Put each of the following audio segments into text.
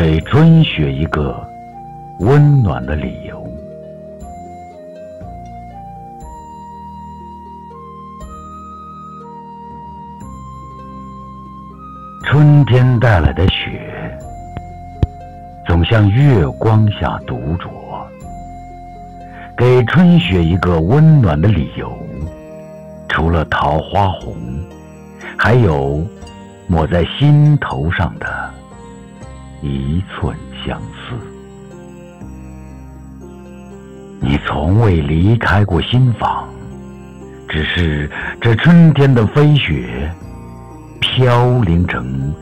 给春雪一个温暖的理由。春天带来的雪，总像月光下独酌。给春雪一个温暖的理由，除了桃花红，还有抹在心头上的一寸相思。你从未离开过心房，只是这春天的飞雪，飘零成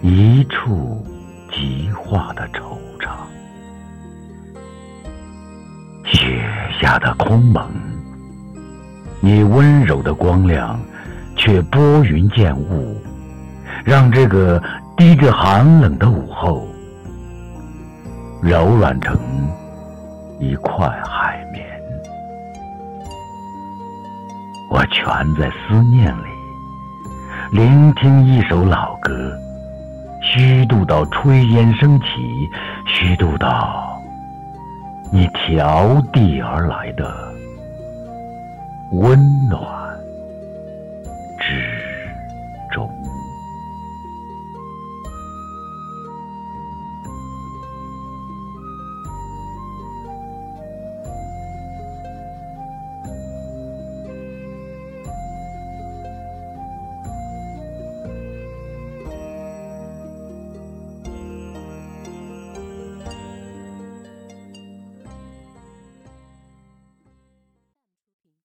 一触即化的惆怅。雪下的空蒙，你温柔的光亮，却拨云见雾，让这个滴着寒冷的午后，柔软成一块海绵。我全在思念里，聆听一首老歌，虚度到炊烟升起，虚度到。你迢递而来的温暖。